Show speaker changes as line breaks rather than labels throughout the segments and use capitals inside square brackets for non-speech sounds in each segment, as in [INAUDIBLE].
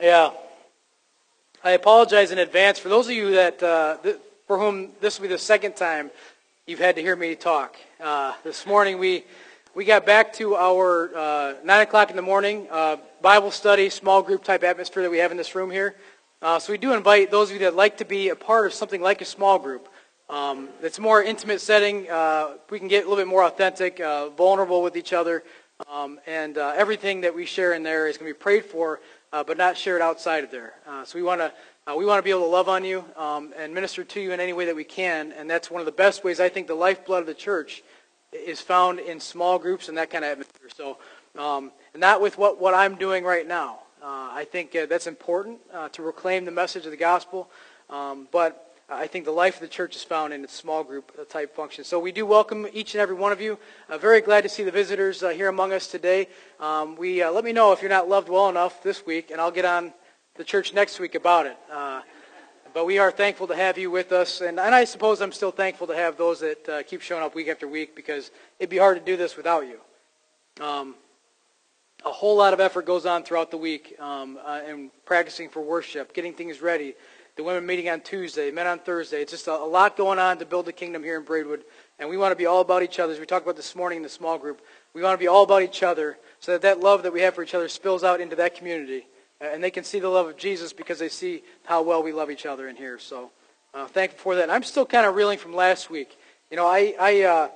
Yeah. I apologize in advance for those of you that uh, th- for whom this will be the second time you've had to hear me talk. Uh, this morning we we got back to our uh, nine o'clock in the morning uh, Bible study, small group type atmosphere that we have in this room here. Uh, so we do invite those of you that like to be a part of something like a small group. Um, it's a more intimate setting. Uh, we can get a little bit more authentic, vulnerable with each other, um, and everything that we share in there is going to be prayed for, uh, but not shared outside of there. Uh, so we want to uh, we want to be able to love on you um, and minister to you in any way that we can, and that's one of the best ways. I think the lifeblood of the church is found in small groups and that kind of atmosphere. So, um, not with what, what I'm doing right now. Uh, I think uh, that's important uh, to reclaim the message of the gospel, um, but I think the life of the church is found in its small group uh, type function. So we do welcome each and every one of you. Uh, very glad to see the visitors uh, here among us today. Um, we let me know if you're not loved well enough this week, and I'll get on the church next week about it. but we are thankful to have you with us, and, and I suppose I'm still thankful to have those that keep showing up week after week because it'd be hard to do this without you. Um, a whole lot of effort goes on throughout the week um, uh, in practicing for worship, getting things ready. The women meeting on Tuesday, men on Thursday. It's just a, a, lot going on to build the kingdom here in Braidwood. And we want to be all about each other. As we talked about this morning in the small group, we want to be all about each other so that that love that we have for each other spills out into that community. And they can see the love of Jesus because they see how well we love each other in here. So uh, thankful for that. And I'm still kind of reeling from last week. You know, I, I uh,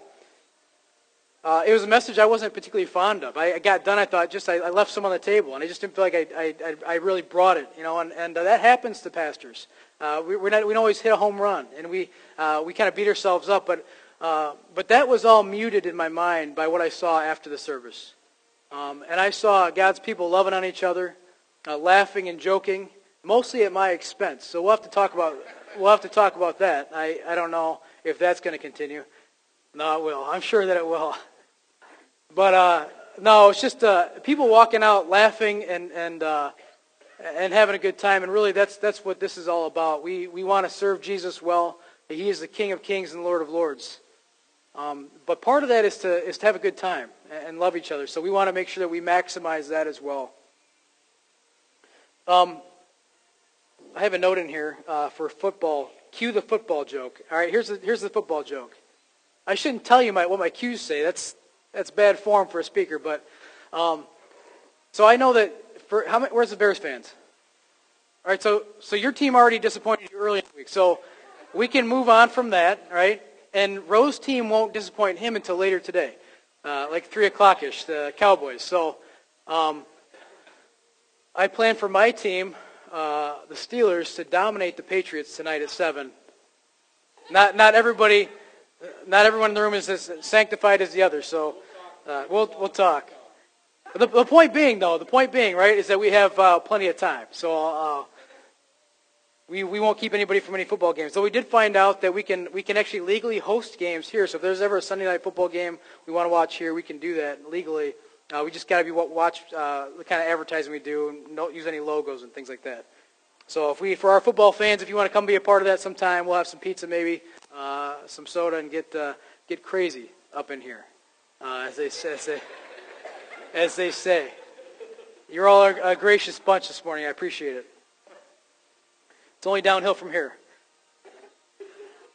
uh, it was a message I wasn't particularly fond of. I, I got done, I thought, just I, I, left some on the table, and I just didn't feel like I, I, I really brought it, you know, and, and uh, that happens to pastors. Uh, we, we're not, we don't always hit a home run, and we, uh, we kind of beat ourselves up, but, uh, but that was all muted in my mind by what I saw after the service. Um, and I saw God's people loving on each other, uh, laughing and joking, mostly at my expense. So we'll have to talk about, we'll have to talk about that. I, I don't know if that's going to continue. No, it will. I'm sure that it will. [LAUGHS] But uh, no, it's just uh, people walking out laughing and and uh, and having a good time. And really, that's that's what this is all about. We we want to serve Jesus well. He is the King of Kings and Lord of Lords. Um, but part of that is to is to have a good time and love each other. So we want to make sure that we maximize that as well. Um, I have a note in here uh, for football. Cue the football joke. All right, here's the, here's the football joke. I shouldn't tell you my, what my cues say. That's that's bad form for a speaker. But um, so I know that for how many, where's the Bears fans? All right, so so your team already disappointed you early in the week, so we can move on from that, right? And Rose's team won't disappoint him until later today, uh, like three o'clock ish, the Cowboys. So um, I plan for my team, uh, the Steelers, to dominate the Patriots tonight at seven. Not not everybody not everyone in the room is as sanctified as the other. so uh, we'll we'll talk. The, the, point being, though, the point being, right, is that we have uh, plenty of time, so uh, we we won't keep anybody from any football games. So we did find out that we can we can actually legally host games here. So if there's ever a Sunday night football game we want to watch here, we can do that legally. Uh, we just got to be what watch uh, the kind of advertising we do, and don't use any logos and things like that. So if we, for our football fans, if you want to come be a part of that sometime, we'll have some pizza maybe uh, some soda and get uh, get crazy up in here, uh, as they say, as they, as they say. You're all a, a gracious bunch this morning. I appreciate it. It's only downhill from here.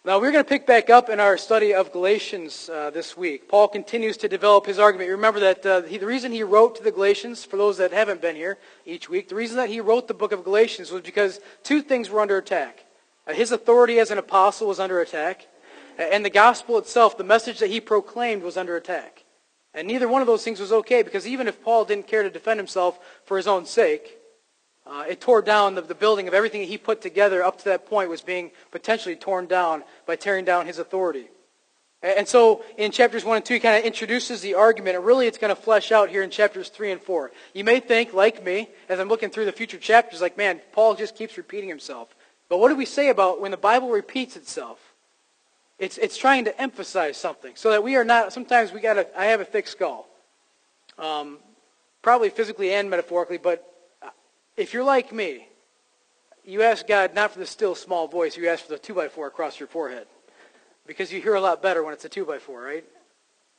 Now, we're going to pick back up in our study of Galatians uh, this week. Paul continues to develop his argument. Remember that uh, he, the reason he wrote to the Galatians, for those that haven't been here each week, the reason that he wrote the book of Galatians was because two things were under attack. Uh, his authority as an apostle was under attack, and the gospel itself, the message that he proclaimed, was under attack. And neither one of those things was okay because even if Paul didn't care to defend himself for his own sake, uh, it tore down the, the building of everything he put together up to that point was being potentially torn down by tearing down his authority. And so in chapters 1 and 2, he kind of introduces the argument, and really it's going to flesh out here in chapters 3 and 4. You may think, like me, as I'm looking through the future chapters, like, man, Paul just keeps repeating himself. But what do we say about when the Bible repeats itself? It's, it's trying to emphasize something so that we are not, sometimes we got to, I have a thick skull. Um, probably physically and metaphorically, but if you're like me, you ask God not for the still small voice, you ask for the 2 by 4 across your forehead. Because you hear a lot better when it's a 2 by 4 right?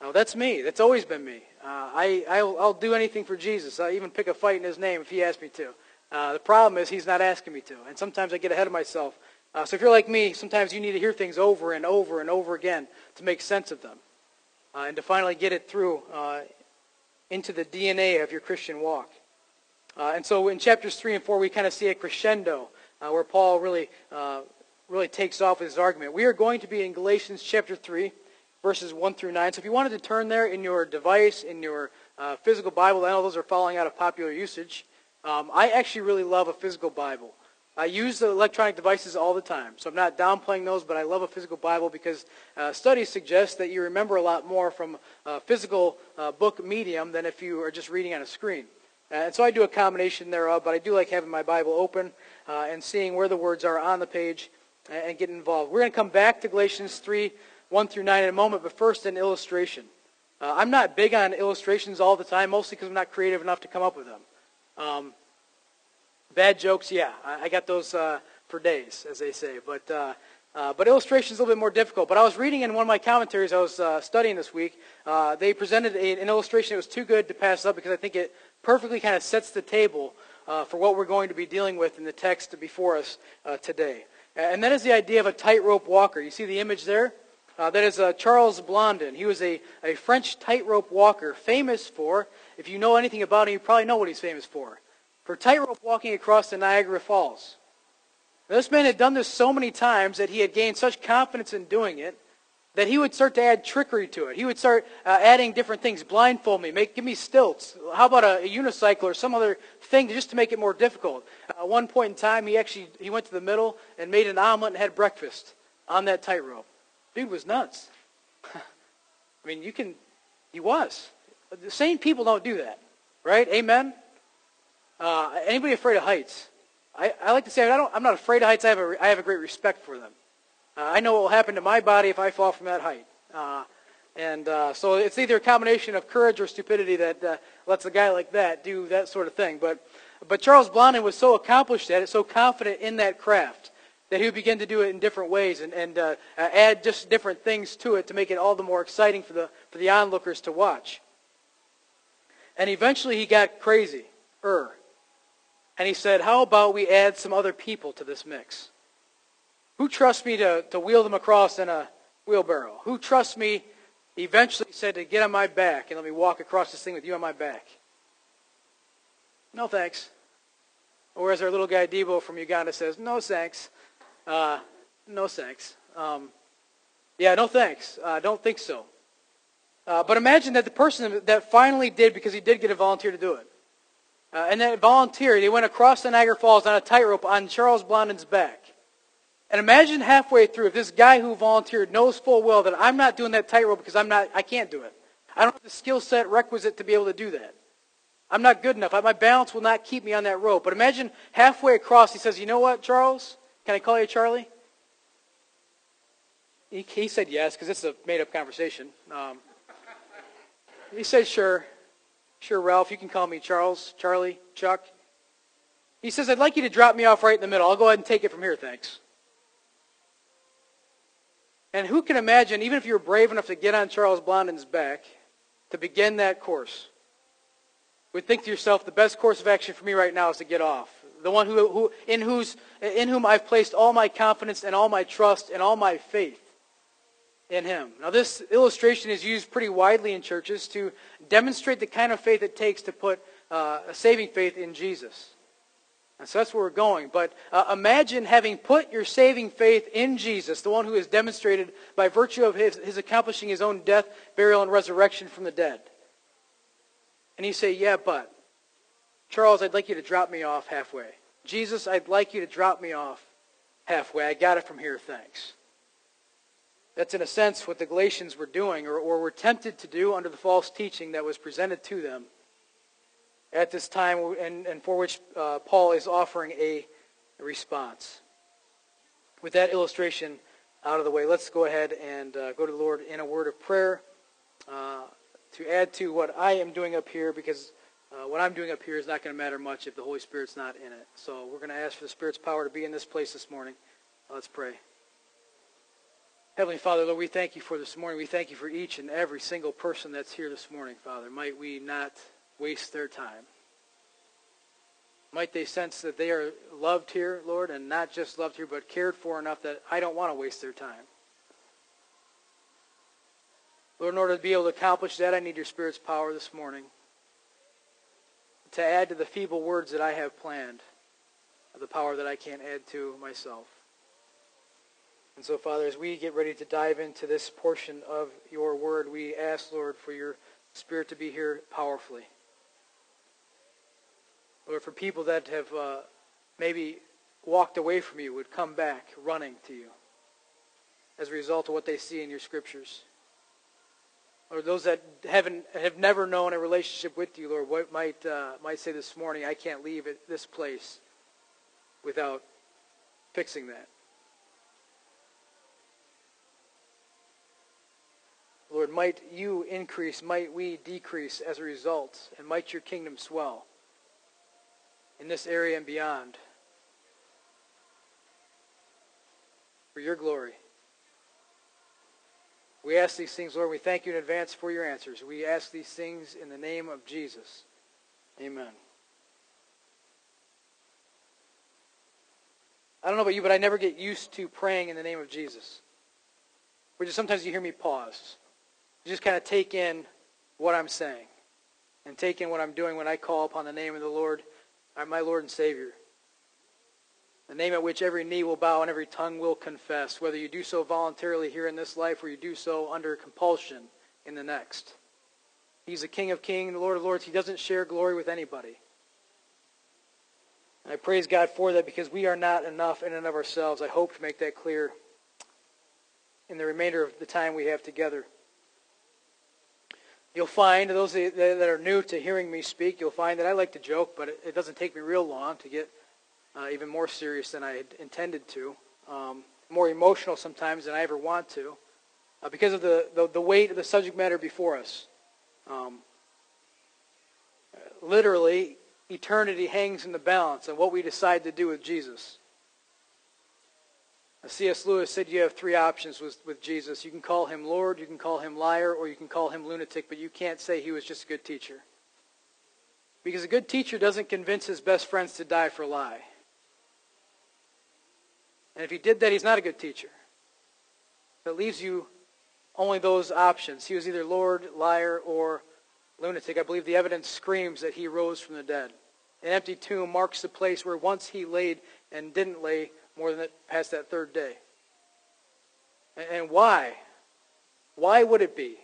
Oh, that's me. That's always been me. Uh, I, I'll, I'll do anything for Jesus. I'll even pick a fight in his name if he asks me to. Uh, the problem is he's not asking me to, and sometimes I get ahead of myself. Uh, so if you're like me, sometimes you need to hear things over and over and over again to make sense of them, uh, and to finally get it through uh, into the DNA of your Christian walk. Uh, and so in chapters three and four, we kind of see a crescendo uh, where Paul really, really takes off with his argument. We are going to be in Galatians chapter three, verses one through nine. So if you wanted to turn there in your device, in your physical Bible, I know those are falling out of popular usage. Um, I actually really love a physical Bible. I use the electronic devices all the time, so I'm not downplaying those, but I love a physical Bible because uh, studies suggest that you remember a lot more from a physical uh, book medium than if you are just reading on a screen. Uh, and so I do a combination thereof, but I do like having my Bible open uh, and seeing where the words are on the page and, and getting involved. We're going to come back to Galatians 3, 1 through 9 in a moment, but first an illustration. Uh, I'm not big on illustrations all the time, mostly because I'm not creative enough to come up with them. Um, bad jokes, yeah, I, I got those uh, for days, as they say. But uh, uh, but illustrations a little bit more difficult. But I was reading in one of my commentaries I was uh, studying this week. Uh, they presented a, an illustration that was too good to pass up because I think it perfectly kind of sets the table uh, for what we're going to be dealing with in the text before us today. And that is the idea of a tightrope walker. You see the image there? that is Charles Blondin. He was a, a French tightrope walker, famous for if you know anything about him, you probably know what he's famous for. For tightrope walking across the Niagara Falls. This man had done this so many times that he had gained such confidence in doing it that he would start to add trickery to it. He would start uh, adding different things. Blindfold me, make, give me stilts. How about a, a unicycle or some other thing just to make it more difficult? Uh, at one point in time, he actually he went to the middle and made an omelet and had breakfast on that tightrope. Dude was nuts. [LAUGHS] I mean, you can, he was. The sane people don't do that, right? Amen? Uh, anybody afraid of heights? I, I like to say I don't, I'm not afraid of heights. I have have a great respect for them. Uh, I know what will happen to my body if I fall from that height. Uh, and uh, so it's either a combination of courage or stupidity that uh, lets a guy like that do that sort of thing. But, but Charles Blondin was so accomplished at it, so confident in that craft, that he would begin to do it in different ways and, and uh, add just different things to it to make it all the more exciting for the, for the onlookers to watch. And eventually he got crazy. Er. And he said, how about we add some other people to this mix? Who trusts me to, to wheel them across in a wheelbarrow? Who trusts me, eventually he said, to get on my back and let me walk across this thing with you on my back? No thanks. Or as our little guy Debo from Uganda says, no thanks. Uh, no thanks. Um, yeah, no thanks. Uh, don't think so. Uh, but imagine that the person that finally did, because he did get a volunteer to do it, uh, and that volunteer, they went across the Niagara Falls on a tightrope on Charles Blondin's back. And imagine halfway through, if this guy who volunteered knows full well that I'm not doing that tightrope because I'm not, I can't do it. I don't have the skill set requisite to be able to do that. I'm not good enough. My balance will not keep me on that rope. But imagine halfway across, he says, you know what, Charles? Can I call you Charlie? He, he said yes, because it's a made-up conversation. Um, he said, sure. Sure, Ralph, you can call me Charles, Charlie, Chuck. He says, I'd like you to drop me off right in the middle. I'll go ahead and take it from here, thanks. And who can imagine, even if you were brave enough to get on Charles Blondin's back to begin that course, would think to yourself, the best course of action for me right now is to get off. The one who, who, in, whose, in whom I've placed all my confidence and all my trust and all my faith in him. Now, this illustration is used pretty widely in churches to demonstrate the kind of faith it takes to put uh, a saving faith in Jesus. And so that's where we're going. But uh, imagine having put your saving faith in Jesus, the one who is demonstrated by virtue of his, his accomplishing his own death, burial, and resurrection from the dead. And you say, yeah, but, Charles, I'd like you to drop me off halfway. Jesus, I'd like you to drop me off halfway. I got it from here, thanks. That's in a sense what the Galatians were doing or, or were tempted to do under the false teaching that was presented to them at this time and, and for which uh, Paul is offering a, response. With that illustration out of the way, let's go ahead and uh, go to the Lord in a word of prayer uh, to add to what I am doing up here because uh, what I'm doing up here is not going to matter much if the Holy Spirit's not in it. So we're going to ask for the Spirit's power to be in this place this morning. Let's pray. Heavenly Father, Lord, we thank you for this morning. We thank you for each and every single person that's here this morning, Father. Might we not waste their time. Might they sense that they are loved here, Lord, and not just loved here, but cared for enough that I don't want to waste their time. Lord, in order to be able to accomplish that, I need your Spirit's power this morning to add to the feeble words that I have planned, the power that I can't add to myself. And so, Father, as we get ready to dive into this portion of your word, we ask, Lord, for your Spirit to be here powerfully. Lord, for people that have uh, maybe walked away from you would come back running to you as a result of what they see in your scriptures. Or those that haven't have never known a relationship with you, Lord, what might uh, might say this morning, I can't leave this place without fixing that. Lord, might you increase, might we decrease as a result, and might your kingdom swell in this area and beyond for your glory. We ask these things, Lord. We thank you in advance for your answers. We ask these things in the name of Jesus. Amen. I don't know about you, but I never get used to praying in the name of Jesus. Or just sometimes you hear me pause. Just kind of take in what I'm saying and take in what I'm doing when I call upon the name of the Lord uh, my Lord and Savior. The name at which every knee will bow and every tongue will confess, whether you do so voluntarily here in this life or you do so under compulsion in the next. He's the King of kings, the Lord of lords. He doesn't share glory with anybody. And I praise God for that because we are not enough in and of ourselves. I hope to make that clear in the remainder of the time we have together. You'll find, those that are new to hearing me speak, you'll find that I like to joke, but it doesn't take me real long to get uh, even more serious than I had intended to, um, more emotional sometimes than I ever want to, uh, because of the, the, the, weight of the subject matter before us. Um, literally, eternity hangs in the balance on what we decide to do with Jesus. C.S. Lewis said you have three options with, with Jesus. You can call him Lord, you can call him liar, or you can call him lunatic, but you can't say he was just a good teacher. Because a good teacher doesn't convince his best friends to die for a lie. And if he did that, he's not a good teacher. That leaves you only those options. He was either Lord, liar, or lunatic. I believe the evidence screams that he rose from the dead. An empty tomb marks the place where once he laid and didn't lay more than that, past that third day. And why? Why would it be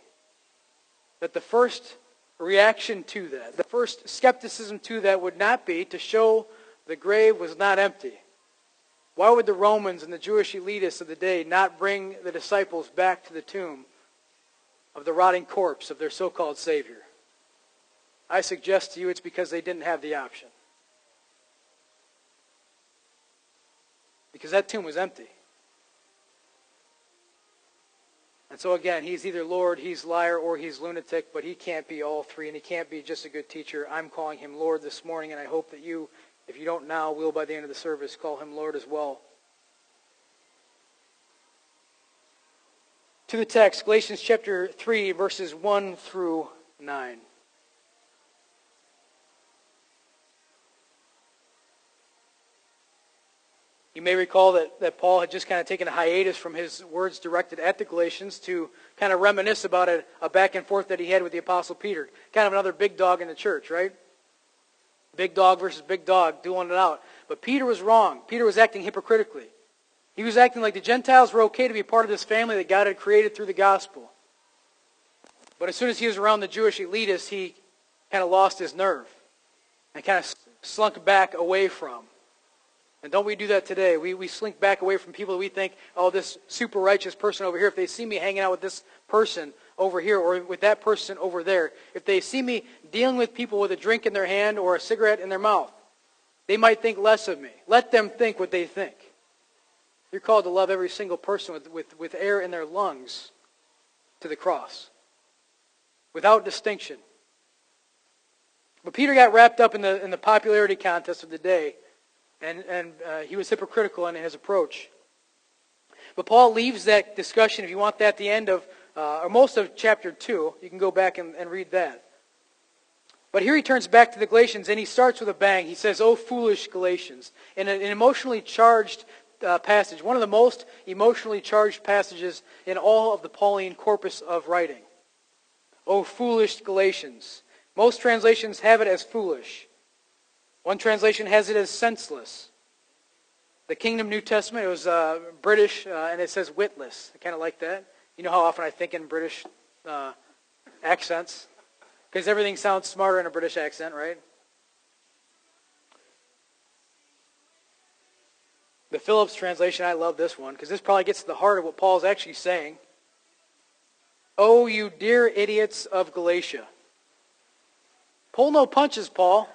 that the first reaction to that, the first skepticism to that would not be to show the grave was not empty? Why would the Romans and the Jewish elitists of the day not bring the disciples back to the tomb of the rotting corpse of their so-called Savior? I suggest to you it's because they didn't have the option. Because that tomb was empty. And so again, he's either Lord, he's liar, or he's lunatic, but he can't be all three, and he can't be just a good teacher. I'm calling him Lord this morning, and I hope that you, if you don't now, will by the end of the service call him Lord as well. To the text, Galatians chapter 3, verses 1 through 9. You may recall that, that Paul had just kind of taken a hiatus from his words directed at the Galatians to kind of reminisce about a, a back and forth that he had with the Apostle Peter. Kind of another big dog in the church, right? Big dog versus big dog, doing it out. But Peter was wrong. Peter was acting hypocritically. He was acting like the Gentiles were okay to be part of this family that God had created through the gospel. But as soon as he was around the Jewish elitists, he kind of lost his nerve and kind of slunk back away from. And don't we do that today? We, we slink back away from people that we think, oh, this super righteous person over here, if they see me hanging out with this person over here or with that person over there, if they see me dealing with people with a drink in their hand or a cigarette in their mouth, they might think less of me. Let them think what they think. You're called to love every single person with, with, with air in their lungs to the cross, without distinction. But Peter got wrapped up in the, in the popularity contest of the day and, and uh, he was hypocritical in his approach. But Paul leaves that discussion, if you want that, at the end of, uh, or most of chapter 2. You can go back and, and read that. But here he turns back to the Galatians and he starts with a bang. He says, Oh, foolish Galatians. In an emotionally charged uh, passage, one of the most emotionally charged passages in all of the Pauline corpus of writing. Oh, foolish Galatians. Most translations have it as foolish. One translation has it as senseless. The Kingdom New Testament, it was uh, British, uh, and it says witless. I kind of like that. You know how often I think in British uh, accents? Because everything sounds smarter in a British accent, right? The Phillips translation, I love this one because this probably gets to the heart of what Paul's actually saying. Oh, you dear idiots of Galatia. Pull no punches, Paul.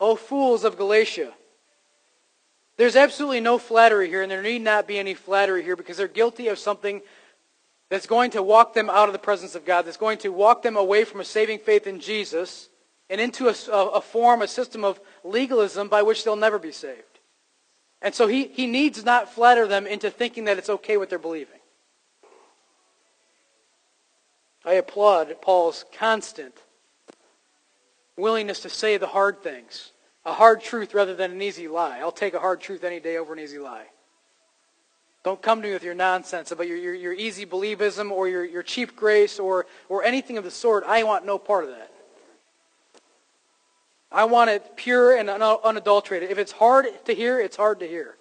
Oh, fools of Galatia. There's absolutely no flattery here, and there need not be any flattery here because they're guilty of something that's going to walk them out of the presence of God, that's going to walk them away from a saving faith in Jesus and into a, a, form, a system of legalism by which they'll never be saved. And so he, he needs not flatter them into thinking that it's okay what they're believing. I applaud Paul's constant willingness to say the hard things, a hard truth rather than an easy lie. I'll take a hard truth any day over an easy lie. Don't come to me with your nonsense about your, your, your easy believism or your, your cheap grace or, or anything of the sort. I want no part of that. I want it pure and unadulterated. If it's hard to hear, it's hard to hear.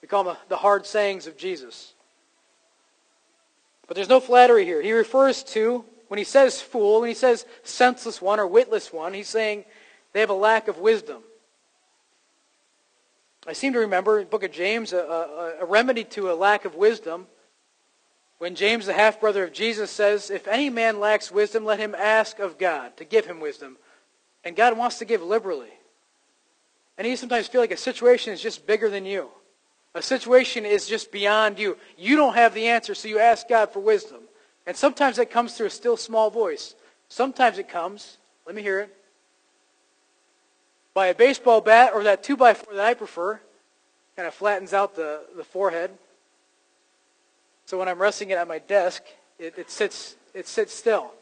We call them the hard sayings of Jesus. But there's no flattery here. He refers to, when he says fool, when he says senseless one or witless one, he's saying they have a lack of wisdom. I seem to remember in the book of James a, a, a remedy to a lack of wisdom when James, the half brother of Jesus, says, If any man lacks wisdom, let him ask of God to give him wisdom. And God wants to give liberally. And you sometimes feel like a situation is just bigger than you. A situation is just beyond you. You don't have the answer, so you ask God for wisdom. And sometimes it comes through a still small voice. Sometimes it comes, let me hear it, by a baseball bat or that 2 by 4 that I prefer. Kind of flattens out the, the forehead. So when I'm resting it at my desk, it, it, sits, it sits still.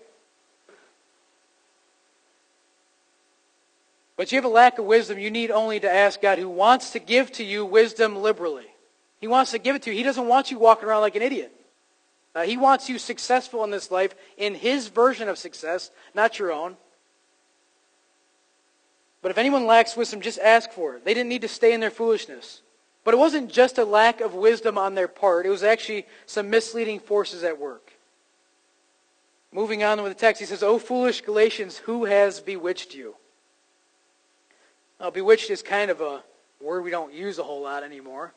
But you have a lack of wisdom, you need only to ask God, who wants to give to you wisdom liberally. He wants to give it to you. He doesn't want you walking around like an idiot. Uh, he wants you successful in this life in his version of success, not your own. But if anyone lacks wisdom, just ask for it. They didn't need to stay in their foolishness. But it wasn't just a lack of wisdom on their part. It was actually some misleading forces at work. Moving on with the text, he says, O foolish Galatians, who has bewitched you? Now, bewitched is kind of a word we don't use a whole lot anymore.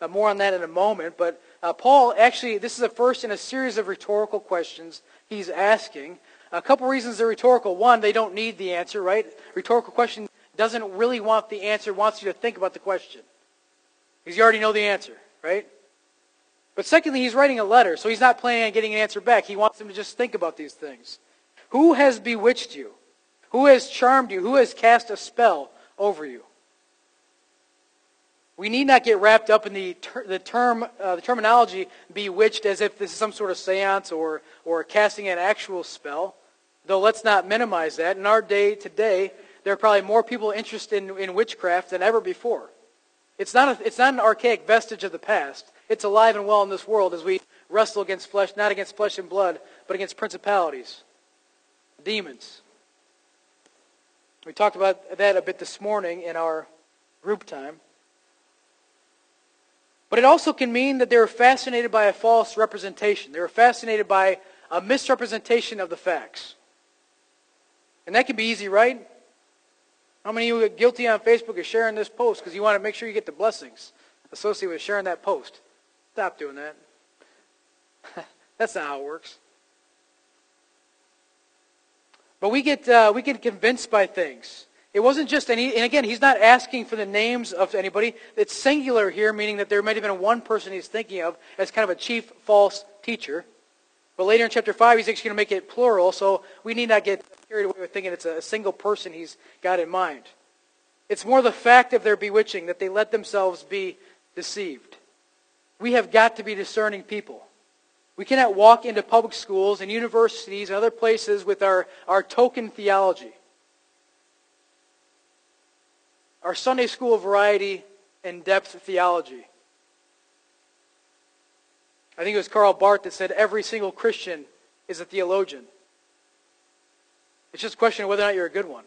Uh, more on that in a moment. But uh, Paul, actually, this is the first in a series of rhetorical questions he's asking. A couple reasons they're rhetorical. One, they don't need the answer, right? Rhetorical question doesn't really want the answer, wants you to think about the question. Because you already know the answer, right? But secondly, he's writing a letter, so he's not planning on getting an answer back. He wants them to just think about these things. Who has bewitched you? Who has charmed you? Who has cast a spell over you? We need not get wrapped up in the, ter- the term, uh, the terminology bewitched as if this is some sort of seance or, or casting an actual spell. Though let's not minimize that. In our day today, there are probably more people interested in, in witchcraft than ever before. It's not, a, it's not an archaic vestige of the past. It's alive and well in this world as we wrestle against flesh, not against flesh and blood, but against principalities, demons. We talked about that a bit this morning in our group time. But it also can mean that they were fascinated by a false representation. They were fascinated by a misrepresentation of the facts. And that can be easy, right? How many of you are guilty on Facebook of sharing this post because you want to make sure you get the blessings associated with sharing that post? Stop doing that. [LAUGHS] That's not how it works. But we get, uh, we get convinced by things. It wasn't just any, and again, he's not asking for the names of anybody. It's singular here, meaning that there might have been one person he's thinking of as kind of a chief false teacher. But later in chapter 5, he's actually going to make it plural, so we need not get carried away with thinking it's a single person he's got in mind. It's more the fact of their bewitching, that they let themselves be deceived. We have got to be discerning people. We cannot walk into public schools and universities and other places with our, our token theology. Our Sunday school variety and depth theology. I think it was Karl Barth that said every single Christian is a theologian. It's just a question of whether or not you're a good one.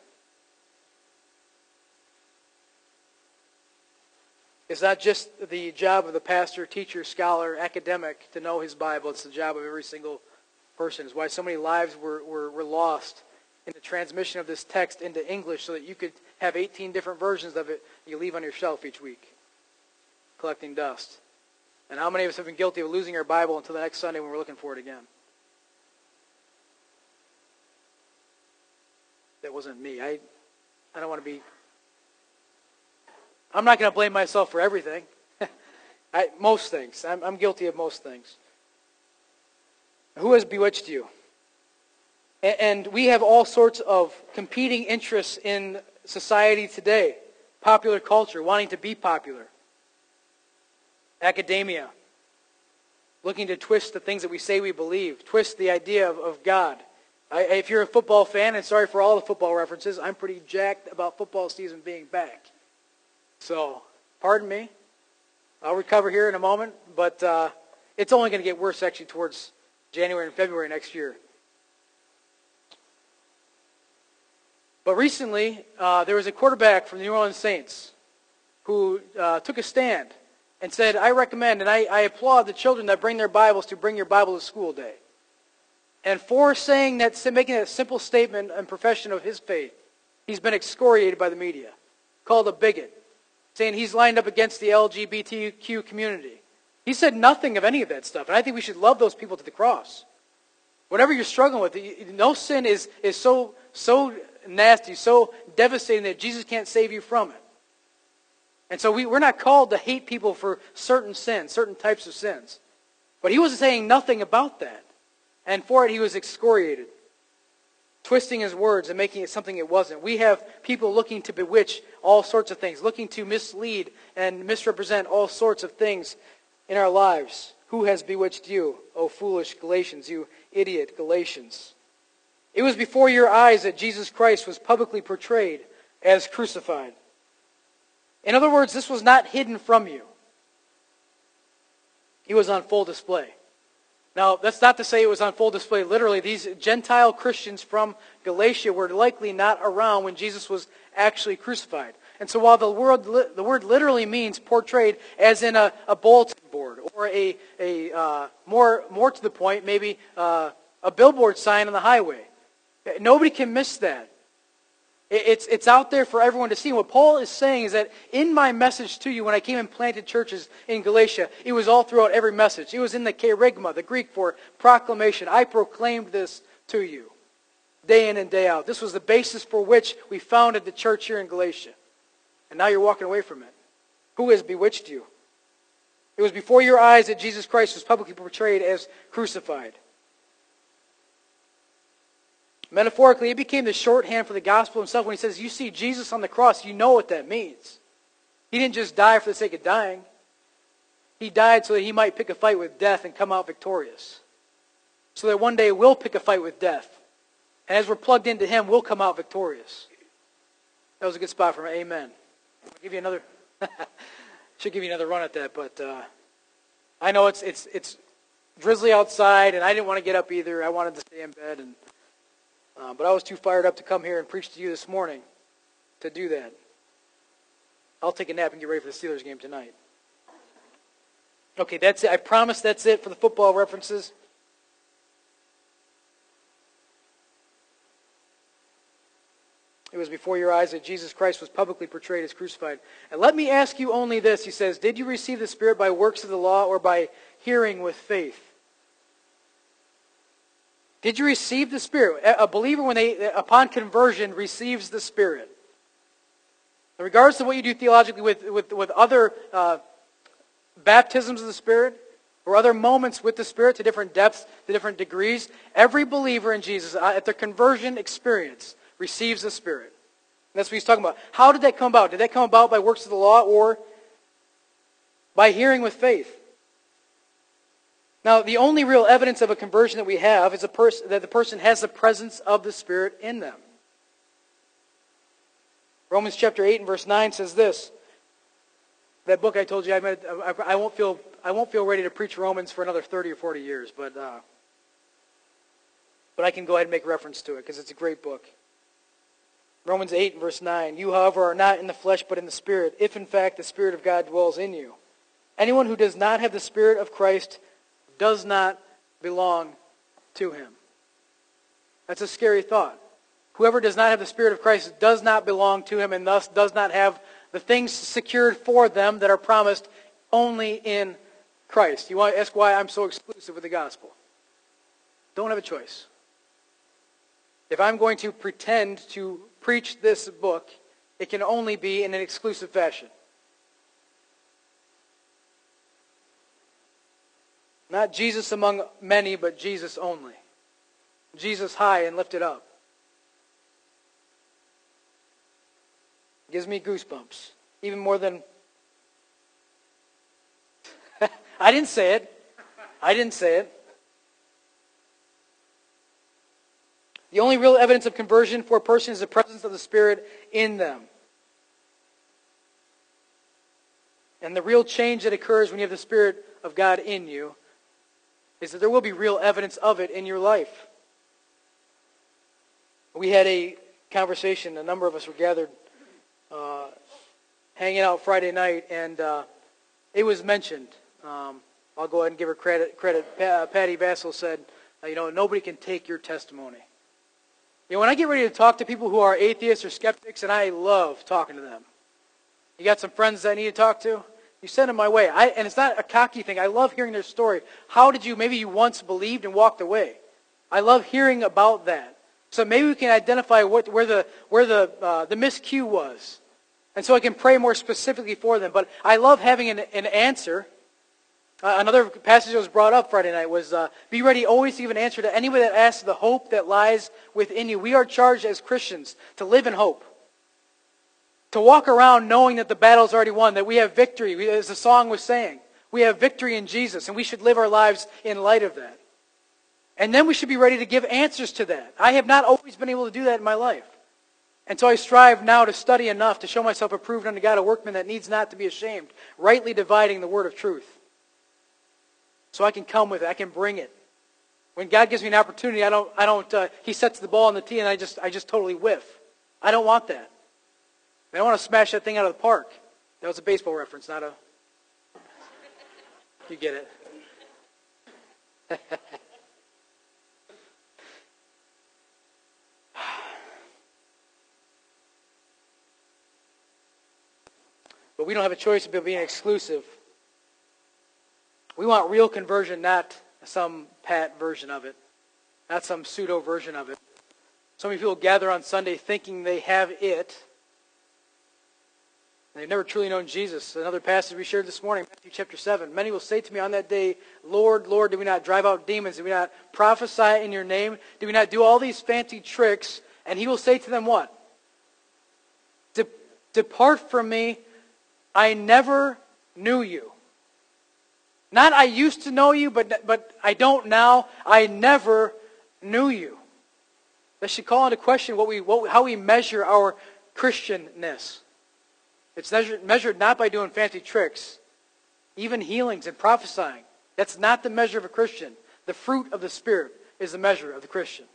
It's not just the job of the pastor, teacher, scholar, academic to know his Bible. It's the job of every single person. It's why so many lives were, were, were lost in the transmission of this text into English so that you could have 18 different versions of it you leave on your shelf each week, collecting dust. And how many of us have been guilty of losing our Bible until the next Sunday when we're looking for it again? That wasn't me. I, I don't want to be. I'm not going to blame myself for everything. [LAUGHS] I, most things. I'm, I'm guilty of most things. Who has bewitched you? And, and we have all sorts of competing interests in society today. Popular culture, wanting to be popular academia, looking to twist the things that we say we believe, twist the idea of, of God. I, if you're a football fan, and sorry for all the football references, I'm pretty jacked about football season being back. So, pardon me. I'll recover here in a moment, but uh, it's only going to get worse actually towards January and February next year. But recently, uh, there was a quarterback from the New Orleans Saints who uh, took a stand and said, I recommend and I, I applaud the children that bring their Bibles to bring your Bible to school day. And for saying that, making that simple statement and profession of his faith, he's been excoriated by the media, called a bigot, saying he's lined up against the LGBTQ community. He said nothing of any of that stuff. And I think we should love those people to the cross. Whatever you're struggling with, no sin is, is so, so nasty, so devastating that Jesus can't save you from it. And so we, we're not called to hate people for certain sins, certain types of sins. But he was saying nothing about that. And for it, he was excoriated, twisting his words and making it something it wasn't. We have people looking to bewitch all sorts of things, looking to mislead and misrepresent all sorts of things in our lives. Who has bewitched you, O foolish Galatians, you idiot Galatians? It was before your eyes that Jesus Christ was publicly portrayed as crucified. In other words, this was not hidden from you. He was on full display. Now, that's not to say it was on full display literally. These Gentile Christians from Galatia were likely not around when Jesus was actually crucified. And so while the word, the word literally means portrayed as in a, a bulletin board or a, a uh, more, more to the point, maybe uh, a billboard sign on the highway, nobody can miss that. It's, it's out there for everyone to see. And what Paul is saying is that in my message to you, when I came and planted churches in Galatia, it was all throughout every message. It was in the kerygma, the Greek for proclamation. I proclaimed this to you day in and day out. This was the basis for which we founded the church here in Galatia. And now you're walking away from it. Who has bewitched you? It was before your eyes that Jesus Christ was publicly portrayed as crucified. Metaphorically, it became the shorthand for the gospel himself when he says, You see Jesus on the cross, you know what that means. He didn't just die for the sake of dying. He died so that he might pick a fight with death and come out victorious. So that one day we'll pick a fight with death. And as we're plugged into him, we'll come out victorious. That was a good spot for me. Amen. I'll give you another. [LAUGHS] should give you another run at that, but uh, I know it's it's it's drizzly outside, and I didn't want to get up either. I wanted to stay in bed and. Uh, but I was too fired up to come here and preach to you this morning to do that. I'll take a nap and get ready for the Steelers game tonight. Okay, that's it. I promise that's it for the football references. It was before your eyes that Jesus Christ was publicly portrayed as crucified. And let me ask you only this. He says, Did you receive the Spirit by works of the law or by hearing with faith? Did you receive the Spirit? A believer, when they, upon conversion, receives the Spirit. In regards to what you do theologically with, with, with other uh, baptisms of the Spirit or other moments with the Spirit to different depths, to different degrees, every believer in Jesus uh, at their conversion experience receives the Spirit. And that's what he's talking about. How did that come about? Did that come about by works of the law or by hearing with faith? Now, the only real evidence of a conversion that we have is pers- that the person has the presence of the Spirit in them. Romans chapter 8 and verse 9 says this. That book I told you, I, meant, I, I won't, feel, I won't feel ready to preach Romans for another 30 or 40 years, but, uh, but I can go ahead and make reference to it because it's a great book. Romans 8 and verse 9. You, however, are not in the flesh but in the Spirit, if in fact the Spirit of God dwells in you. Anyone who does not have the Spirit of Christ does not belong to him. That's a scary thought. Whoever does not have the Spirit of Christ does not belong to him and thus does not have the things secured for them that are promised only in Christ. You want to ask why I'm so exclusive with the gospel? Don't have a choice. If I'm going to pretend to preach this book, it can only be in an exclusive fashion. Not Jesus among many, but Jesus only. Jesus high and lifted up. Gives me goosebumps. Even more than. [LAUGHS] I didn't say it. I didn't say it. The only real evidence of conversion for a person is the presence of the Spirit in them. And the real change that occurs when you have the Spirit of God in you is that there will be real evidence of it in your life. We had a conversation, a number of us were gathered uh, hanging out Friday night, and uh, it was mentioned. Um, I'll go ahead and give her credit. credit. Uh, Patty Bassel said, uh, you know, nobody can take your testimony. You know, when I get ready to talk to people who are atheists or skeptics, and I love talking to them. You got some friends that I need to talk to? You send them my way. I, and it's not a cocky thing. I love hearing their story. How did you, maybe you once believed and walked away. I love hearing about that. So maybe we can identify what, where the, where the, uh, the miscue was. And so I can pray more specifically for them. But I love having an, an answer. Uh, another passage that was brought up Friday night was, uh, be ready always to give an answer to anybody that asks the hope that lies within you. We are charged as Christians to live in hope. To walk around knowing that the battle's already won, that we have victory, as the song was saying. We have victory in Jesus, and we should live our lives in light of that. And then we should be ready to give answers to that. I have not always been able to do that in my life. And so I strive now to study enough to show myself approved unto God, a workman that needs not to be ashamed, rightly dividing the word of truth. So I can come with it. I can bring it. When God gives me an opportunity, I don't, I don't, uh, he sets the ball on the tee and I just, I just totally whiff. I don't want that. Don't want to smash that thing out of the park. That was a baseball reference, not a. [LAUGHS] You get it. [SIGHS] but we don't have a choice of being exclusive. We want real conversion, not some pat version of it, not some pseudo version of it. So many people gather on Sunday thinking they have it They've never truly known Jesus. Another passage we shared this morning, Matthew chapter 7. Many will say to me on that day, Lord, Lord, did we not drive out demons? Did we not prophesy in your name? Did we not do all these fancy tricks? And he will say to them what? Depart from me. I never knew you. Not I used to know you, but, but I don't now. I never knew you. That should call into question what we, what, how we measure our Christianness. It's measured, not by doing fancy tricks, even healings and prophesying. That's not the measure of a Christian. The fruit of the Spirit is the measure of the Christian.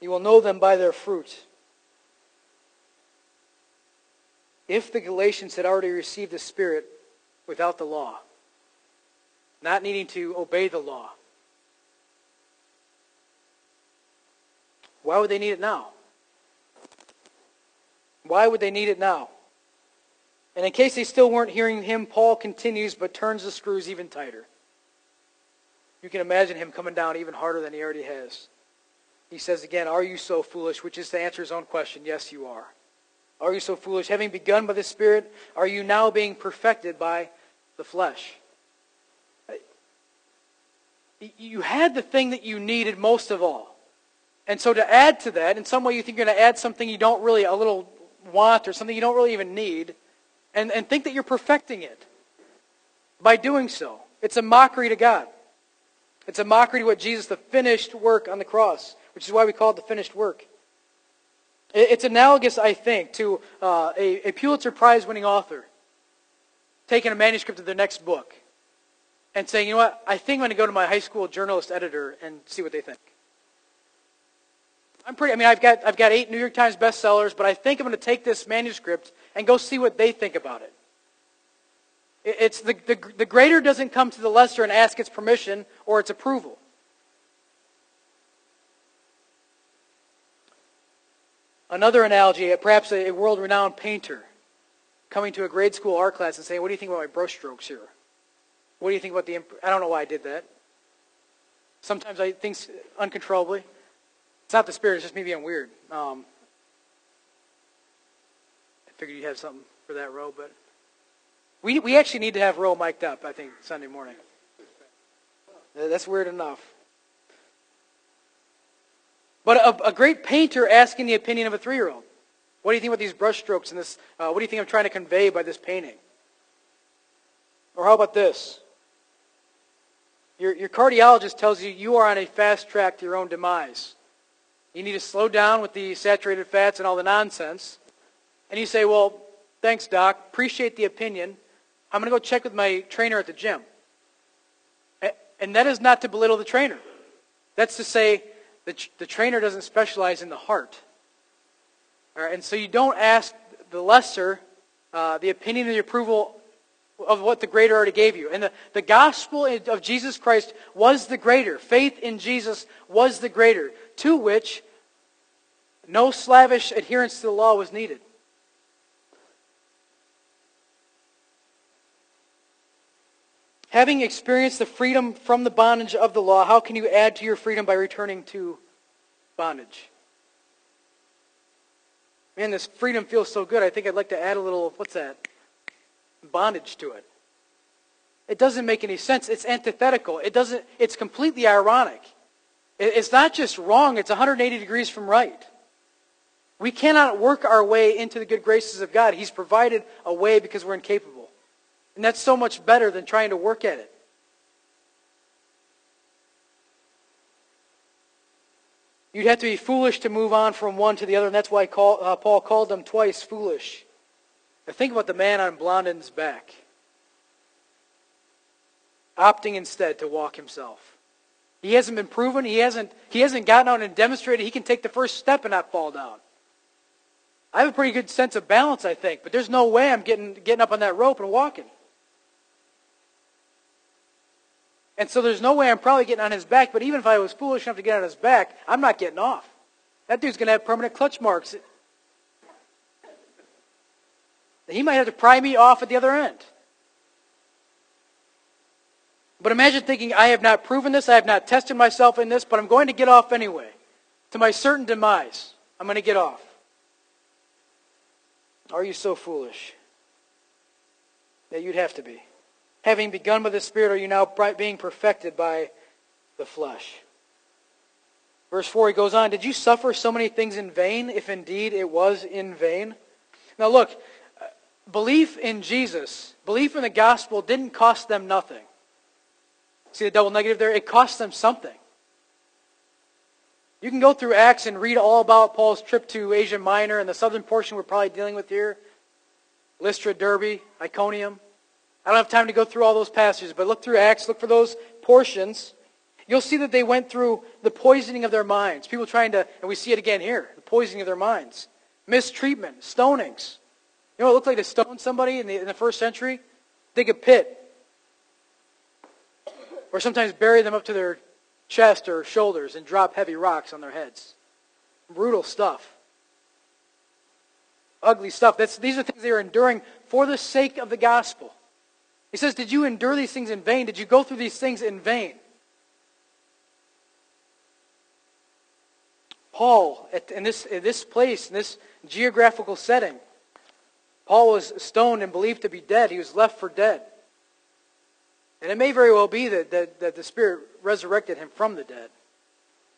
You will know them by their fruit. If the Galatians had already received the Spirit without the law, not needing to obey the law, Why would they need it now? Why would they need it now? And in case they still weren't hearing him, Paul continues but turns the screws even tighter. You can imagine him coming down even harder than he already has. He says again, Are you so foolish? Which is to answer his own question, Yes, you are. Are you so foolish? Having begun by the Spirit, are you now being perfected by the flesh? You had the thing that you needed most of all. And so to add to that, in some way you think you're going to add something you don't really, a little want or something you don't really even need, and, and think that you're perfecting it by doing so. It's a mockery to God. It's a mockery to what Jesus, the finished work on the cross, which is why we call it the finished work. It's analogous, I think, to uh, a, a Pulitzer Prize winning author taking a manuscript of their next book and saying, you know what, I think I'm going to go to my high school journalist editor and see what they think. I'm pretty, I mean, I've got, I've got eight New York Times bestsellers, but I think I'm going to take this manuscript and go see what they think about it. It's the, the, the greater doesn't come to the lesser and ask its permission or its approval. Another analogy, perhaps a world-renowned painter coming to a grade school art class and saying, what do you think about my brush strokes here? What do you think about the... Imp-? I don't know why I did that. Sometimes I think uncontrollably. It's not the spirit, it's just me being weird. Um, I figured you'd have something for that row, but... We, we actually need to have row mic'd up, I think, Sunday morning. That's weird enough. But a, a great painter asking the opinion of a three-year-old. What do you think about these brushstrokes and this? Uh, what do you think I'm trying to convey by this painting? Or how about this? Your, your cardiologist tells you you are on a fast track to your own demise. You need to slow down with the saturated fats and all the nonsense. And you say, well, thanks, doc. Appreciate the opinion. I'm going to go check with my trainer at the gym. And that is not to belittle the trainer. That's to say the, the trainer doesn't specialize in the heart. And so you don't ask the lesser uh, the opinion and the approval of what the greater already gave you. And the, the gospel of Jesus Christ was the greater. Faith in Jesus was the greater, to which no slavish adherence to the law was needed. Having experienced the freedom from the bondage of the law, how can you add to your freedom by returning to bondage? Man, this freedom feels so good. I think I'd like to add a little, what's that? Bondage to it. It doesn't make any sense. It's antithetical. It doesn't, it's completely ironic. It's not just wrong, it's 180 degrees from right. We cannot work our way into the good graces of God. He's provided a way because we're incapable. And that's so much better than trying to work at it. You'd have to be foolish to move on from one to the other, and that's why Paul, uh, Paul called them twice foolish. Now think about the man on Blondin's back, opting instead to walk himself. He hasn't been proven. He hasn't, he hasn't gotten out and demonstrated he can take the first step and not fall down. I have a pretty good sense of balance, I think, but there's no way I'm getting, getting up on that rope and walking. And so there's no way I'm probably getting on his back, but even if I was foolish enough to get on his back, I'm not getting off. That dude's going to have permanent clutch marks. He might have to pry me off at the other end. But imagine thinking, I have not proven this, I have not tested myself in this, but I'm going to get off anyway. To my certain demise, I'm going to get off. Are you so foolish? that you'd have to be having begun by the Spirit, are you now being perfected by the flesh? Verse 4, he goes on, Did you suffer so many things in vain, if indeed it was in vain? Now look, uh, belief in Jesus, belief in the gospel didn't cost them nothing. See the double negative there? It cost them something. You can go through Acts and read all about Paul's trip to Asia Minor and the southern portion we're probably dealing with here. Lystra, Derbe, Iconium. I don't have time to go through all those passages, but look through Acts, look for those portions. You'll see that they went through the poisoning of their minds. People trying to, and we see it again here, the poisoning of their minds. Mistreatment, stonings. You know what it looked like to stone somebody in the, in the first century? Dig a pit. Or sometimes bury them up to their chest or shoulders and drop heavy rocks on their heads. Brutal stuff. Ugly stuff. That's, these are things they are enduring for the sake of the gospel. He says, Did you endure these things in vain? Did you go through these things in vain? Paul, at, in, this, in this place, in this geographical setting, Paul was stoned and believed to be dead. He was left for dead. And it may very well be that, that, that the Spirit resurrected him from the dead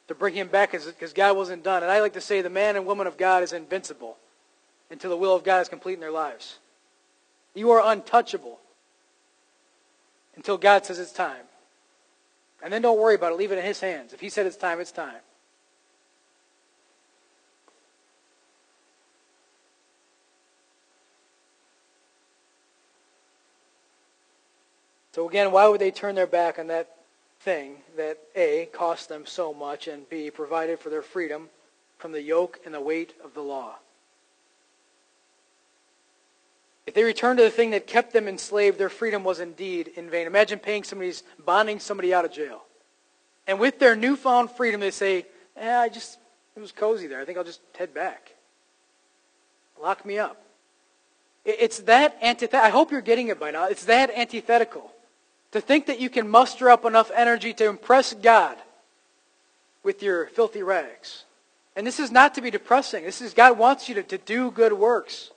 to bring him back because God wasn't done. And I like to say the man and woman of God is invincible until the will of God is complete in their lives. You are untouchable until God says it's time. And then don't worry about it. Leave it in His hands. If He said it's time, it's time. So again, why would they turn their back on that thing that A, cost them so much, and B, provided for their freedom from the yoke and the weight of the law? If they returned to the thing that kept them enslaved, their freedom was indeed in vain. Imagine paying somebody's, bonding somebody out of jail. And with their newfound freedom, they say, eh, I just, it was cozy there. I think I'll just head back. Lock me up. It's that antithetical. I hope you're getting it by now. It's that antithetical. To think that you can muster up enough energy to impress God with your filthy rags. And this is not to be depressing. This is God wants you to, to do good works.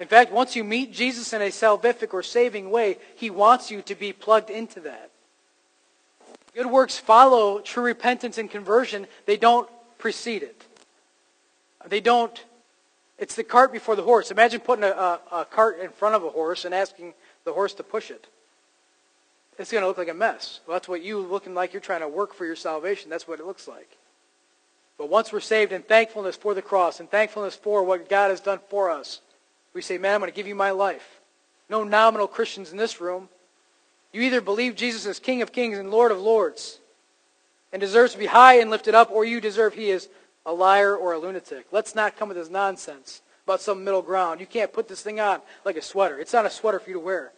In fact, once you meet Jesus in a salvific or saving way, he wants you to be plugged into that. Good works follow true repentance and conversion. They don't precede it. They don't, it's the cart before the horse. Imagine putting a, a, a cart in front of a horse and asking the horse to push it it's going to look like a mess. Well, that's what you looking like you're trying to work for your salvation. That's what it looks like. But once we're saved in thankfulness for the cross and thankfulness for what God has done for us, we say, man, I'm going to give you my life. No nominal Christians in this room. You either believe Jesus is King of kings and Lord of lords and deserves to be high and lifted up, or you deserve he is a liar or a lunatic. Let's not come with this nonsense about some middle ground. You can't put this thing on like a sweater. It's not a sweater for you to wear.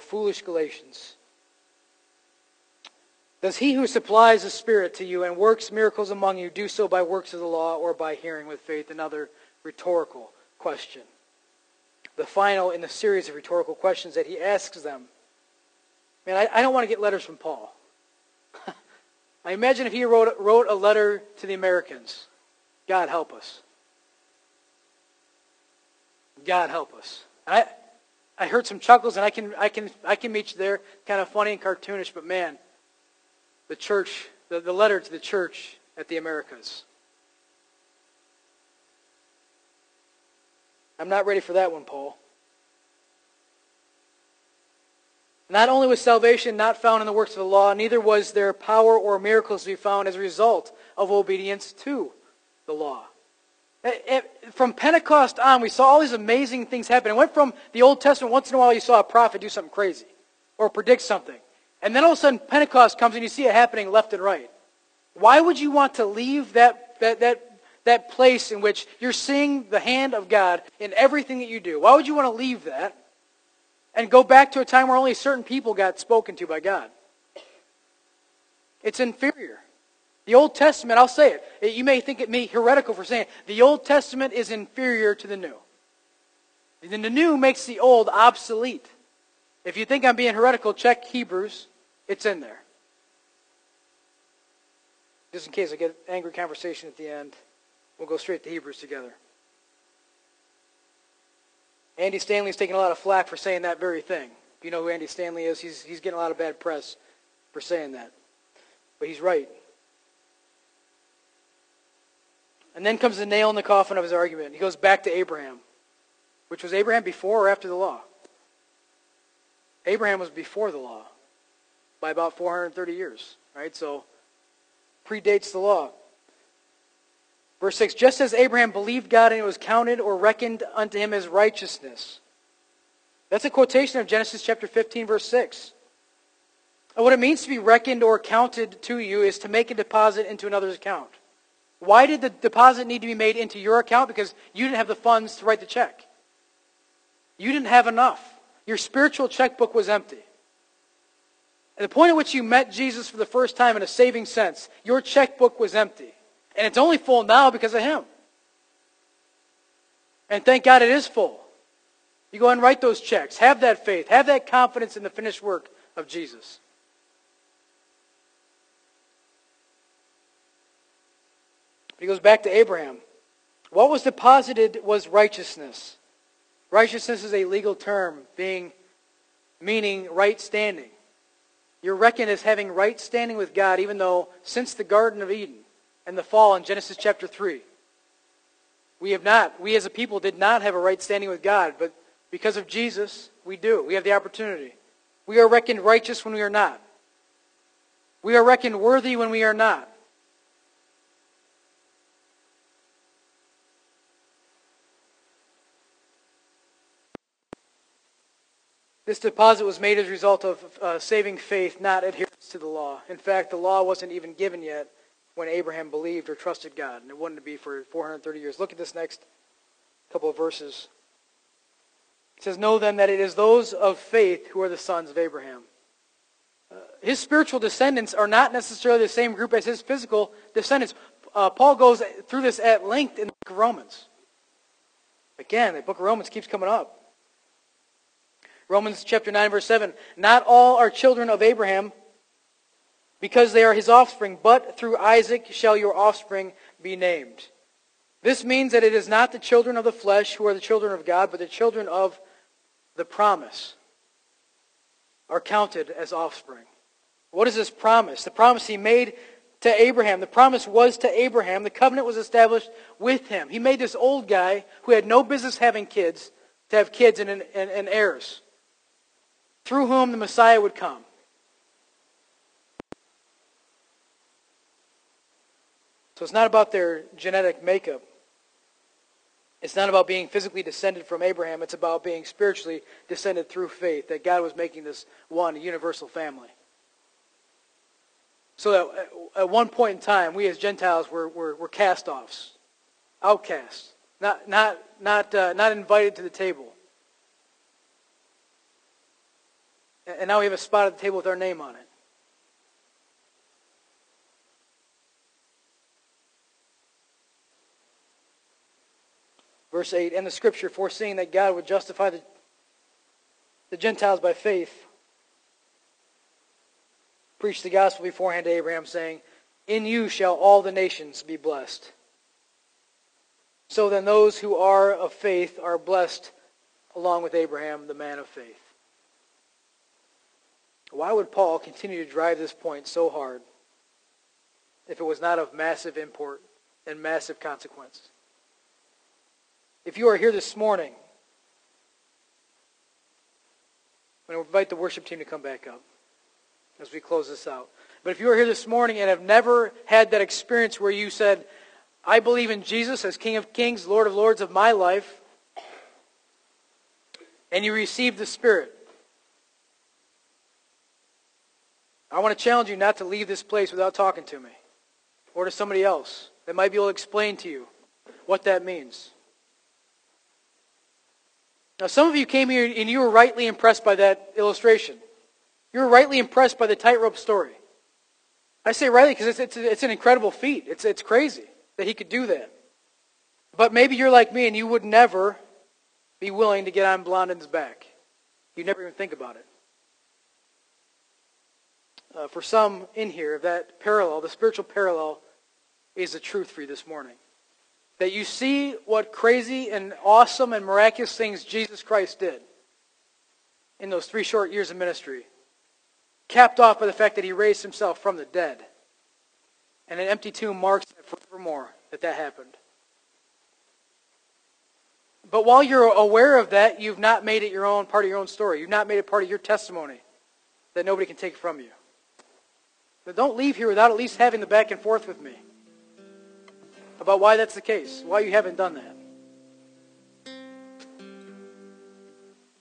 Foolish Galatians. Does he who supplies the Spirit to you and works miracles among you do so by works of the law or by hearing with faith? Another rhetorical question. The final in the series of rhetorical questions that he asks them. Man, I, I don't want to get letters from Paul. [LAUGHS] I imagine if he wrote, wrote a letter to the Americans. God help us. God help us. I, I heard some chuckles, and I can, I can, I can meet you there, kind of funny and cartoonish, but man, the church, the, the letter to the church at the Americas. I'm not ready for that one, Paul. Not only was salvation not found in the works of the law, neither was there power or miracles to be found as a result of obedience to the law. Eh, eh, from Pentecost on, we saw all these amazing things happen. It went from the Old Testament, once in a while you saw a prophet do something crazy or predict something. And then all of a sudden Pentecost comes and you see it happening left and right. Why would you want to leave that, that, that, that place in which you're seeing the hand of God in everything that you do? Why would you want to leave that and go back to a time where only certain people got spoken to by God? It's inferior. The Old Testament, I'll say it. You may think it me heretical for saying it. The Old Testament is inferior to the New. Then the New makes the Old obsolete. If you think I'm being heretical, check Hebrews. It's in there. Just in case I get angry conversation at the end, we'll go straight to Hebrews together. Andy Stanley's taking a lot of flack for saying that very thing. If You know who Andy Stanley is? He's, he's getting a lot of bad press for saying that. But he's right. And then comes the nail in the coffin of his argument. He goes back to Abraham, which was Abraham before or after the law? Abraham was before the law by about 430 years, right? So predates the law. Verse 6, just as Abraham believed God and it was counted or reckoned unto him as righteousness. That's a quotation of Genesis chapter 15, verse 6. And what it means to be reckoned or counted to you is to make a deposit into another's account. Why did the deposit need to be made into your account? Because you didn't have the funds to write the check. You didn't have enough. Your spiritual checkbook was empty. At the point at which you met Jesus for the first time in a saving sense, your checkbook was empty. And it's only full now because of Him. And thank God it is full. You go and write those checks. Have that faith. Have that confidence in the finished work of Jesus. But he goes back to Abraham. What was deposited was righteousness. Righteousness is a legal term, being meaning right standing. You're reckoned as having right standing with God, even though since the Garden of Eden and the fall in Genesis chapter 3, we have not, we as a people did not have a right standing with God, but because of Jesus, we do. We have the opportunity. We are reckoned righteous when we are not. We are reckoned worthy when we are not. This deposit was made as a result of uh, saving faith, not adherence to the law. In fact, the law wasn't even given yet when Abraham believed or trusted God, and it wouldn't be for 430 years. Look at this next couple of verses. It says, Know then that it is those of faith who are the sons of Abraham. Uh, his spiritual descendants are not necessarily the same group as his physical descendants. Uh, Paul goes through this at length in the book of Romans. Again, the book of Romans keeps coming up. Romans chapter 9, verse 7. Not all are children of Abraham because they are his offspring, but through Isaac shall your offspring be named. This means that it is not the children of the flesh who are the children of God, but the children of the promise are counted as offspring. What is this promise? The promise he made to Abraham. The promise was to Abraham. The covenant was established with him. He made this old guy who had no business having kids to have kids and, and, and heirs through whom the Messiah would come. So it's not about their genetic makeup. It's not about being physically descended from Abraham. It's about being spiritually descended through faith, that God was making this one universal family. So that at one point in time, we as Gentiles were, were, were cast-offs, outcasts, not, not, not, uh, not invited to the table. And now we have a spot at the table with our name on it. Verse 8, and the scripture foreseeing that God would justify the, the Gentiles by faith, preached the gospel beforehand to Abraham, saying, In you shall all the nations be blessed. So then those who are of faith are blessed along with Abraham, the man of faith. Why would Paul continue to drive this point so hard if it was not of massive import and massive consequence? If you are here this morning, I'm going to invite the worship team to come back up as we close this out. But if you are here this morning and have never had that experience where you said, I believe in Jesus as King of Kings, Lord of Lords of my life, and you received the Spirit, I want to challenge you not to leave this place without talking to me or to somebody else that might be able to explain to you what that means. Now, some of you came here and you were rightly impressed by that illustration. You were rightly impressed by the tightrope story. I say rightly because it's, it's, it's an incredible feat. It's, it's crazy that he could do that. But maybe you're like me and you would never be willing to get on Blondin's back. You never even think about it uh, for some in here, that parallel, the spiritual parallel, is the truth for you this morning. That you see what crazy and awesome and miraculous things Jesus Christ did in those three short years of ministry, capped off by the fact that he raised himself from the dead. And an empty tomb marks that forevermore that that happened. But while you're aware of that, you've not made it your own part of your own story. You've not made it part of your testimony that nobody can take from you. Don't leave here without at least having the back and forth with me about why that's the case, why you haven't done that.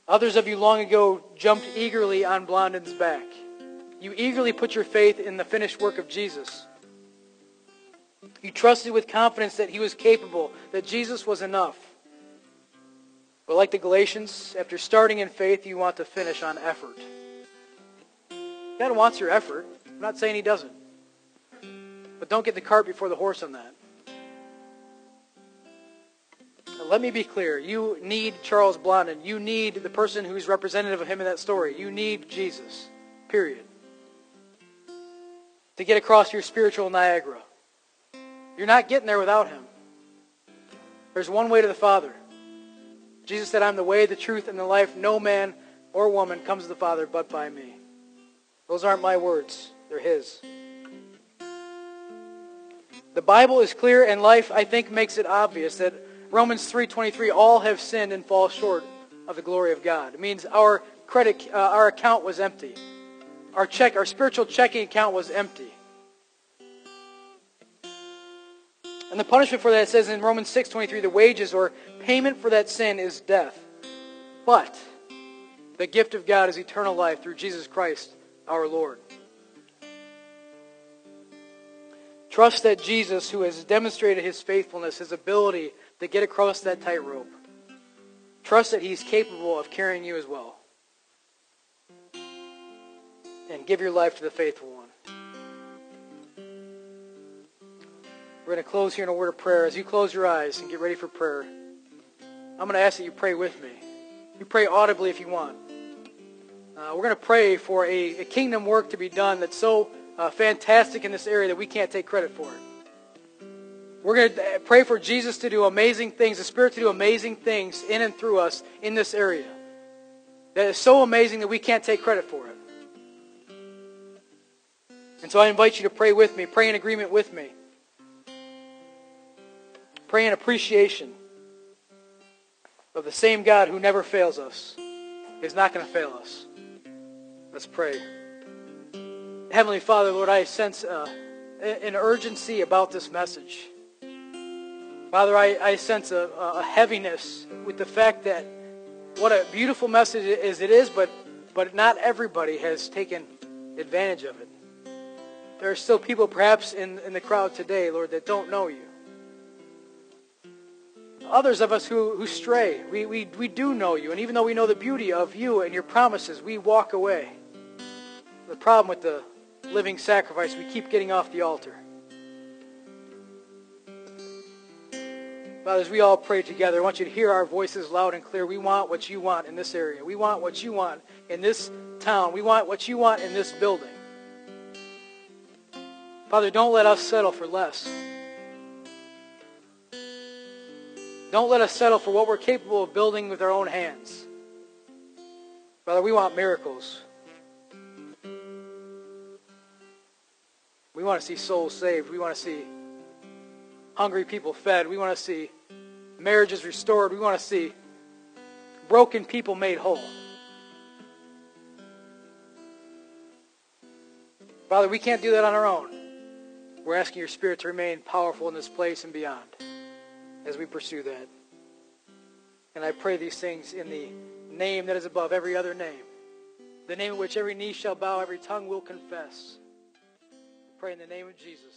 Others of you long ago jumped eagerly on Blondin's back. You eagerly put your faith in the finished work of Jesus. You trusted with confidence that he was capable, that Jesus was enough. But like the Galatians, after starting in faith, you want to finish on effort. God wants your effort. I'm not saying he doesn't. But don't get the cart before the horse on that. Now, let me be clear. You need Charles Blondin. You need the person who's representative of him in that story. You need Jesus. Period. To get across your spiritual Niagara. You're not getting there without him. There's one way to the Father. Jesus said, I'm the way, the truth, and the life. No man or woman comes to the Father but by me. Those aren't my words, they're His. The Bible is clear, and life, I think, makes it obvious that Romans 3.23, all have sinned and fall short of the glory of God. It means our credit, uh, our account was empty. Our check, our spiritual checking account was empty. And the punishment for that says in Romans 6:23 the wages or payment for that sin is death. But the gift of God is eternal life through Jesus Christ our Lord. Trust that Jesus, who has demonstrated his faithfulness, his ability to get across that tightrope, trust that he's capable of carrying you as well. And give your life to the faithful one. We're going to close here in a word of prayer. As you close your eyes and get ready for prayer, I'm going to ask that you pray with me. You pray audibly if you want. Uh, we're going to pray for a, a, kingdom work to be done that's so uh, fantastic in this area that we can't take credit for it. We're going to pray for Jesus to do amazing things, the Spirit to do amazing things in and through us in this area. That is so amazing that we can't take credit for it. And so I invite you to pray with me, pray in agreement with me. Pray in appreciation of the same God who never fails us is not going to fail us. Let's pray. Heavenly Father, Lord, I sense uh, an urgency about this message. Father, I, I sense a, a, heaviness with the fact that what a beautiful message as it is, but, but not everybody has taken advantage of it. There are still people perhaps in, in the crowd today, Lord, that don't know you others of us who, who stray. We, we, we do know you. And even though we know the beauty of you and your promises, we walk away. The problem with the living sacrifice, we keep getting off the altar. Father, as we all pray together, I want you to hear our voices loud and clear. We want what you want in this area. We want what you want in this town. We want what you want in this building. Father, don't let us settle for less. Don't let us settle for what we're capable of building with our own hands. Father, we want miracles. We want to see souls saved. We want to see hungry people fed. We want to see marriages restored. We want to see broken people made whole. Father, we can't do that on our own. We're asking your Spirit to remain powerful in this place and beyond as we pursue that. And I pray these things in the name that is above every other name, the name in which every knee shall bow, every tongue will confess. Pray in the name of Jesus.